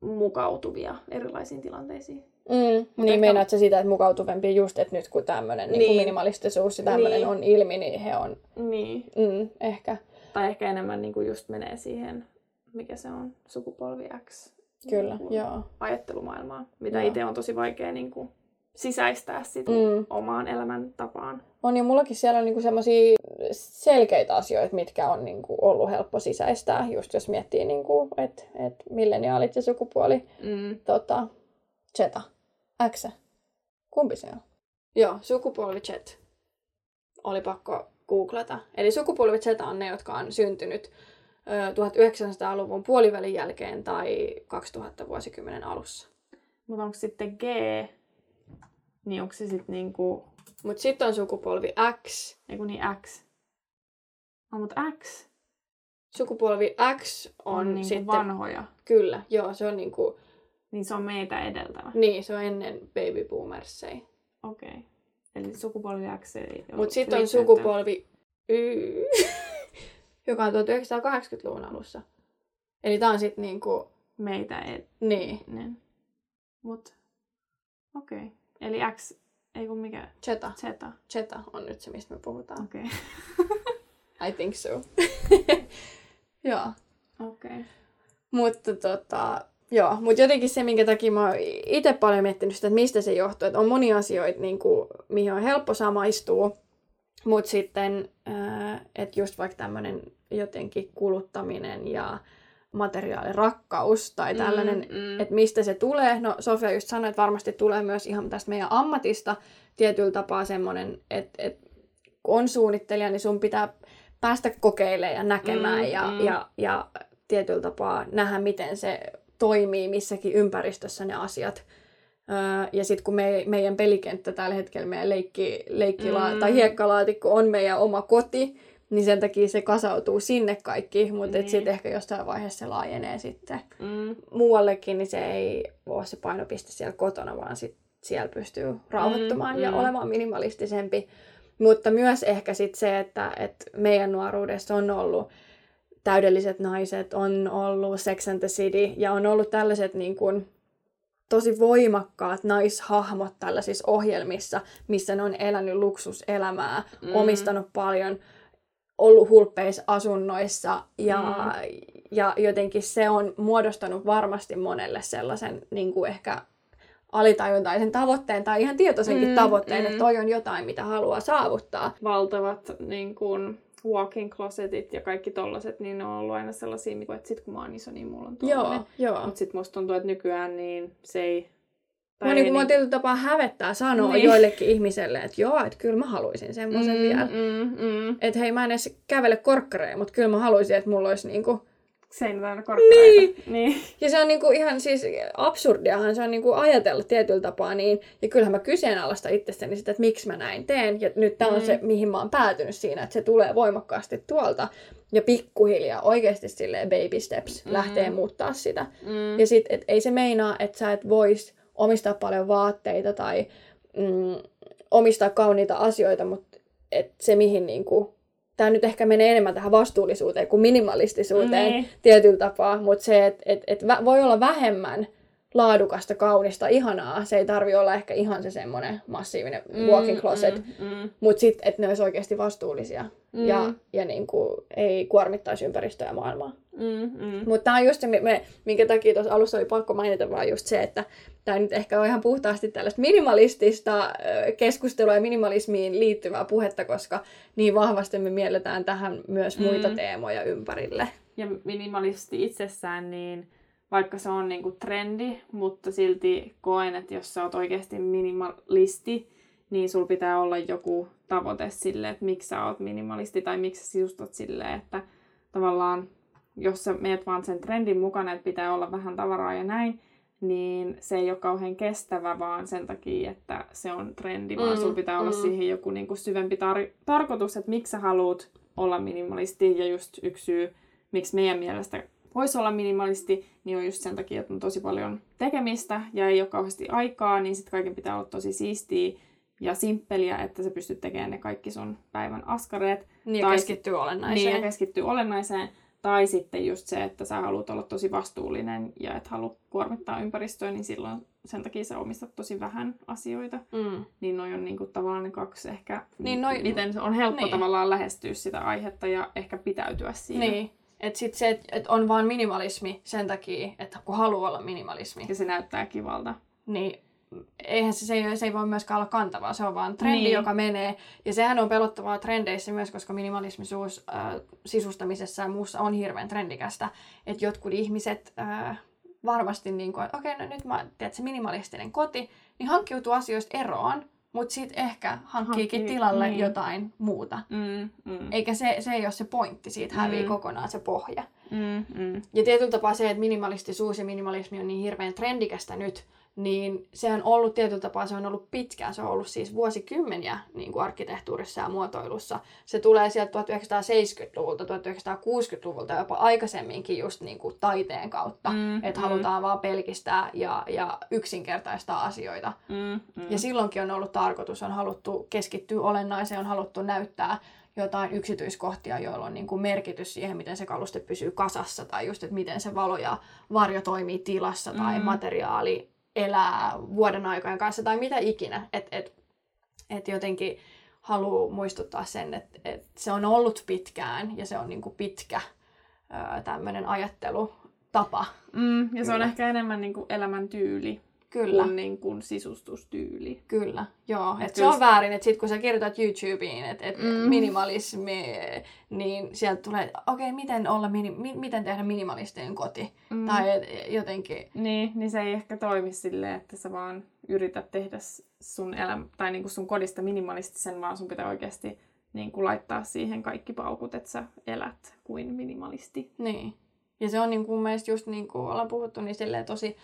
Speaker 2: mukautuvia erilaisiin tilanteisiin.
Speaker 1: Mm,
Speaker 2: ehkä-
Speaker 1: niin meinaat sä sitä, että mukautuvempi just, että nyt kun tämmöinen niin.
Speaker 2: Niin.
Speaker 1: minimalistisuus ja tämmöinen
Speaker 2: Niin.
Speaker 1: on ilmi, niin he on
Speaker 2: Niin.
Speaker 1: mm, ehkä.
Speaker 2: Tai ehkä enemmän niin kuin just menee siihen, mikä se on, sukupolvi X.
Speaker 1: Kyllä,
Speaker 2: niin
Speaker 1: joo.
Speaker 2: Ajattelumaailmaa, mitä itse on tosi vaikea niin kuin sisäistää sitä
Speaker 1: Mm.
Speaker 2: omaan elämäntapaan.
Speaker 1: On ja mullakin siellä on niinku semmoisia selkeitä asioita, mitkä on niinku ollut helppo sisäistää, just jos miettii, niinku, että et milleniaalit ja sukupuoli.
Speaker 2: Mm.
Speaker 1: Tota, Zeta. X. Kumpi se on? Joo, sukupolvi Z. Oli pakko googlata. Eli sukupolvi Z on ne, jotka on syntynyt ö, 1900-luvun puolivälin jälkeen tai 2000 vuosikymmenen alussa.
Speaker 2: Mutta onko sitten G, niin onko se sitten niinku,
Speaker 1: Mutta sitten on sukupolvi X.
Speaker 2: ei kun niin X. No, mutta X
Speaker 1: Sukupolvi X on,
Speaker 2: on, niinku
Speaker 1: sitten...
Speaker 2: vanhoja.
Speaker 1: Kyllä, joo, se on niinku...
Speaker 2: Niin se on meitä edeltävä.
Speaker 1: Niin, se on ennen baby boomersseja.
Speaker 2: Okei. Okay. Eli sukupolvi X ei
Speaker 1: Mutta sitten on sukupolvi Y, joka on 1980-luvun alussa. Eli tää on sitten niinku...
Speaker 2: Meitä ei.
Speaker 1: Niin,
Speaker 2: Niin. Mut, okei. Okay. Eli X, ei kun mikä,
Speaker 1: Zeta.
Speaker 2: Z.
Speaker 1: Zeta on nyt se, mistä me puhutaan.
Speaker 2: Okei. Okay.
Speaker 1: I think so. joo.
Speaker 2: Okei. Okay.
Speaker 1: Mutta tota, joo, mutta jotenkin se, minkä takia mä oon itse paljon miettinyt sitä, että mistä se johtuu, että on monia asioita, niin kuin, mihin on helppo samaistua, mutta sitten, että just vaikka tämmöinen jotenkin kuluttaminen ja materiaalirakkaus tai tällainen,
Speaker 2: Mm, mm.
Speaker 1: että mistä se tulee. No Sofia just sanoi, että varmasti tulee myös ihan tästä meidän ammatista tietyllä tapaa semmoinen, että, että kun on suunnittelija, niin sun pitää päästä kokeilemaan ja näkemään
Speaker 2: Mm,
Speaker 1: ja,
Speaker 2: mm.
Speaker 1: ja, ja tietyllä tapaa nähdä, miten se toimii missäkin ympäristössä ne asiat. Öö, ja sitten kun me, meidän pelikenttä tällä hetkellä, meidän leikki, leikkila-
Speaker 2: Mm.
Speaker 1: tai hiekkalaatikko on meidän oma koti, niin sen takia se kasautuu sinne kaikki, mutta
Speaker 2: Niin.
Speaker 1: sitten ehkä jostain vaiheessa se laajenee sitten
Speaker 2: Mm.
Speaker 1: muuallekin, niin se ei ole se painopiste siellä kotona, vaan sit siellä pystyy rauhoittumaan
Speaker 2: Mm,
Speaker 1: ja
Speaker 2: mm.
Speaker 1: olemaan minimalistisempi. Mutta myös ehkä sit se, että, että meidän nuoruudessa on ollut täydelliset naiset, on ollut Sex and the City ja on ollut tällaiset niin kuin, tosi voimakkaat naishahmot tällaisissa ohjelmissa, missä ne on elänyt luksuselämää,
Speaker 2: mm.
Speaker 1: omistanut paljon, ollut hulppeissa asunnoissa ja, mm. ja jotenkin se on muodostanut varmasti monelle sellaisen niin kuin ehkä alitajuntaisen tavoitteen tai ihan tietoisenkin
Speaker 2: Mm,
Speaker 1: tavoitteen,
Speaker 2: mm.
Speaker 1: että toi on jotain, mitä haluaa saavuttaa.
Speaker 2: Valtavat niin kun, walk-in closetit ja kaikki tollaset, niin ne on ollut aina sellaisia, että sit kun mä oon iso, niin mulla on tollanen.
Speaker 1: Joo, joo.
Speaker 2: Mutta sit musta tuntuu, että nykyään niin se ei...
Speaker 1: Mua, niin, mua tietyllä tapaa hävettää sanoa niin. joillekin ihmiselle, että joo, että kyllä mä haluaisin semmoisen mm, vielä.
Speaker 2: Mm, mm.
Speaker 1: Että hei, mä en edes kävele korkkareja, mutta kyllä mä haluaisin, että mulla olisi niinku...
Speaker 2: Seinä täynnä korkkareita.
Speaker 1: Niin.
Speaker 2: niin.
Speaker 1: Ja se on niinku ihan siis absurdiahan se on niinku ajatella tietyllä tapaa niin. Ja kyllähän mä kyseenalaista itsestäni sitä, että miksi mä näin teen. Ja nyt tämä on
Speaker 2: Mm.
Speaker 1: se, mihin mä oon päätynyt siinä, että se tulee voimakkaasti tuolta. Ja pikkuhiljaa oikeasti silleen baby steps
Speaker 2: Mm.
Speaker 1: lähtee muuttaa sitä.
Speaker 2: Mm.
Speaker 1: Ja sit, et ei se meinaa, että sä et vois omistaa paljon vaatteita tai mm, omistaa kauniita asioita, mutta et se mihin niinku, tämä nyt ehkä menee enemmän tähän vastuullisuuteen kuin minimalistisuuteen
Speaker 2: Niin.
Speaker 1: tietyllä tapaa, mutta se, että et, et voi olla vähemmän laadukasta, kaunista, ihanaa. Se ei tarvi olla ehkä ihan se semmoinen massiivinen walk-in closet,
Speaker 2: Mm, mm,
Speaker 1: mutta sitten, että ne olisi oikeasti vastuullisia
Speaker 2: Mm.
Speaker 1: ja, ja niinku, ei kuormittaisi ympäristöä ja maailmaa.
Speaker 2: Mm, mm.
Speaker 1: Mutta tämä on just se, minkä takia tuossa alussa oli pakko mainita vaan just se, että tämä nyt ehkä on ihan puhtaasti tällaista minimalistista keskustelua ja minimalismiin liittyvää puhetta, koska niin vahvasti me mielletään tähän myös muita
Speaker 2: Mm.
Speaker 1: teemoja ympärille.
Speaker 2: Ja minimalisti itsessään, niin vaikka se on niinku trendi, mutta silti koen, että jos sä oot oikeasti minimalisti, niin sul pitää olla joku tavoite sille, että miksi sä oot minimalisti tai miksi sä sisustat silleen, että tavallaan jos sä meet vaan sen trendin mukana, että pitää olla vähän tavaraa ja näin, niin se ei ole kauhean kestävä vaan sen takia, että se on trendi, vaan
Speaker 1: Mm,
Speaker 2: sulla pitää olla
Speaker 1: mm.
Speaker 2: siihen joku niinku syvempi tar- tarkoitus, että miksi sä haluat olla minimalisti ja just yksi syy, miksi meidän mielestä voisi olla minimalisti, niin on just sen takia, että on tosi paljon tekemistä ja ei ole kauheasti aikaa, niin sitten kaiken pitää olla tosi siistiä ja simppeliä, että sä pystyt tekemään ne kaikki sun päivän askareet.
Speaker 1: Niin,
Speaker 2: Tai
Speaker 1: keskittyy olennaiseen.
Speaker 2: Niin, ja keskittyy olennaiseen. Tai sitten just se, että sä haluat olla tosi vastuullinen ja et halua kuormittaa ympäristöä, niin silloin sen takia sä omistat tosi vähän asioita.
Speaker 1: Mm.
Speaker 2: Niin noi on niinku tavallaan ne kaksi ehkä,
Speaker 1: Niin noi-
Speaker 2: miten on helppo
Speaker 1: niin.
Speaker 2: tavallaan lähestyä sitä aihetta ja ehkä pitäytyä siinä.
Speaker 1: Niin. Että sit se, että et on vaan minimalismi sen takia, että kun haluaa olla minimalismi,
Speaker 2: Ja se näyttää kivalta.
Speaker 1: niin eihän se, se, ei, se ei voi myöskään olla kantavaa. Se on vaan trendi,
Speaker 2: Niin.
Speaker 1: joka menee. Ja sehän on pelottavaa trendeissä myös, koska minimalismisuus äh, sisustamisessa ja muussa on hirveän trendikästä. Että jotkut ihmiset äh, varmasti, niin kuin, että okei, no nyt mä tiedät, se minimalistinen koti, niin hankkiutuu asioista eroon, mutta sitten ehkä hankkiikin
Speaker 2: Hankkii-
Speaker 1: tilalle
Speaker 2: niin.
Speaker 1: jotain muuta.
Speaker 2: Mm, mm,
Speaker 1: Eikä se, se ei ole se pointti, siitä hävii
Speaker 2: Mm.
Speaker 1: kokonaan se pohja.
Speaker 2: mm, mm.
Speaker 1: Ja tietyllä tapaa se, että minimalistisuus ja minimalismi on niin hirveän trendikästä nyt, niin se on ollut tietyllä tapaa, se on ollut pitkään, se on ollut siis vuosikymmeniä niin kuin arkkitehtuurissa ja muotoilussa. Se tulee sieltä 1970-luvulta, 1960-luvulta, jopa aikaisemminkin just niin kuin taiteen kautta,
Speaker 2: Mm,
Speaker 1: että
Speaker 2: mm.
Speaker 1: halutaan vaan pelkistää ja, ja yksinkertaistaa asioita.
Speaker 2: Mm, mm.
Speaker 1: Ja silloinkin on ollut tarkoitus, on haluttu keskittyä olennaiseen, on haluttu näyttää jotain yksityiskohtia, joilla on niin kuin merkitys siihen, miten se kaluste pysyy kasassa, tai just, että miten se valo ja varjo toimii tilassa, tai
Speaker 2: Mm.
Speaker 1: materiaali elää vuoden aikojen kanssa, tai mitä ikinä. Että et, et jotenkin haluaa muistuttaa sen, että et se on ollut pitkään, ja se on niin kuin pitkä tämmöinen ajattelutapa.
Speaker 2: Mm, ja se on
Speaker 1: Kyllä.
Speaker 2: ehkä enemmän niin kuin elämäntyyli
Speaker 1: Kyllä.
Speaker 2: kuin, niin kuin sisustustyyli.
Speaker 1: Kyllä, joo.
Speaker 2: Et
Speaker 1: Et se on väärin, että sit kun sä kirjoitat YouTubeen, että et
Speaker 2: Mm.
Speaker 1: minimalismi, niin sieltä tulee, okei, okay, miten, olla mini, mi, miten tehdä minimalistinen koti?
Speaker 2: Mm.
Speaker 1: Tai et, jotenkin,
Speaker 2: Niin, niin se ei ehkä toimi silleen, että sä vaan yrität tehdä sun elämä, tai niin kuin sun kodista minimalistisen, vaan sun pitää oikeasti niin kuin laittaa siihen kaikki paukut, että sä elät kuin minimalisti.
Speaker 1: niin. Ja se on niin kuin mielestä just niin kuin ollaan puhuttu, niin silleen tosi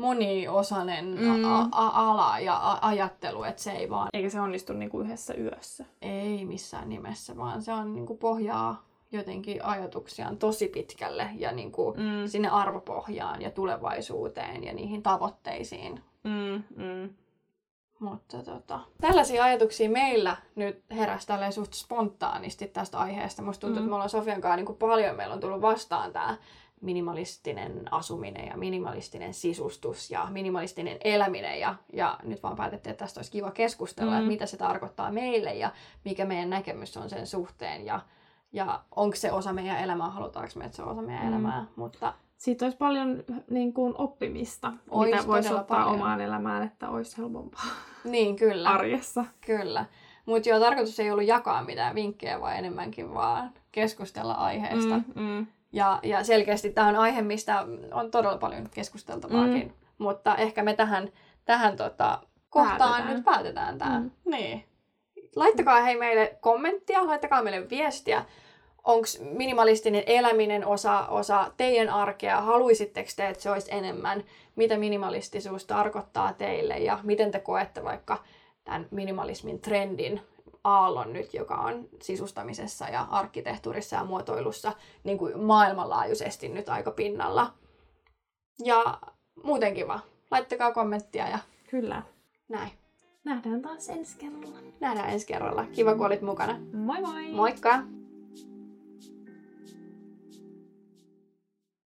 Speaker 1: moniosainen
Speaker 2: Mm.
Speaker 1: a- a- ala ja a- ajattelu, että se ei vaan,
Speaker 2: Eikä se onnistu niin kuin yhdessä yössä.
Speaker 1: ei missään nimessä, vaan se on niin kuin pohjaa jotenkin ajatuksiaan tosi pitkälle ja niin kuin
Speaker 2: Mm.
Speaker 1: sinne arvopohjaan ja tulevaisuuteen ja niihin tavoitteisiin.
Speaker 2: Mm, mm.
Speaker 1: Mutta tota, tällaisia ajatuksia meillä nyt heräsi tälleen suht spontaanisti tästä aiheesta. Musta tuntuu,
Speaker 2: Mm.
Speaker 1: että me ollaan Sofian kanssa niin kuin paljon meillä on tullut vastaan tämä minimalistinen asuminen ja minimalistinen sisustus ja minimalistinen eläminen. Ja, ja nyt vaan päätettiin, että tästä olisi kiva keskustella,
Speaker 2: Mm.
Speaker 1: että mitä se tarkoittaa meille ja mikä meidän näkemys on sen suhteen. Ja, ja onko se osa meidän elämää, halutaanko me, että se on osa meidän
Speaker 2: Mm.
Speaker 1: elämää. Mutta
Speaker 2: Siitä olisi paljon niin kuin oppimista,
Speaker 1: Ois
Speaker 2: mitä voisi ottaa
Speaker 1: paljon.
Speaker 2: omaan elämään, että olisi helpompaa
Speaker 1: niin, kyllä.
Speaker 2: arjessa.
Speaker 1: Kyllä. Mutta joo, tarkoitus ei ollut jakaa mitään vinkkejä, vaan enemmänkin vaan keskustella aiheesta.
Speaker 2: Mm, mm.
Speaker 1: Ja, ja selkeästi tämä on aihe, mistä on todella paljon keskusteltavaakin. Mm. Mutta ehkä me tähän, tähän tota, kohtaan päätetään. nyt päätetään tämä. Mm. Niin. Laittakaa hei meille kommenttia, laittakaa meille viestiä. Onko minimalistinen eläminen osa, osa teidän arkea? Haluaisitteko te, että se olisi enemmän? Mitä minimalistisuus tarkoittaa teille ja miten te koette vaikka tämän minimalismin trendin aallon nyt, joka on sisustamisessa ja arkkitehtuurissa ja muotoilussa niin kuin maailmanlaajuisesti nyt aika pinnalla. Ja muutenkin vaan. Laittakaa kommenttia ja
Speaker 2: Kyllä.
Speaker 1: näin.
Speaker 2: Nähdään taas ensi kerralla.
Speaker 1: Nähdään ensi kerralla. Kiva, kun olit mukana.
Speaker 2: Moi moi!
Speaker 1: Moikka!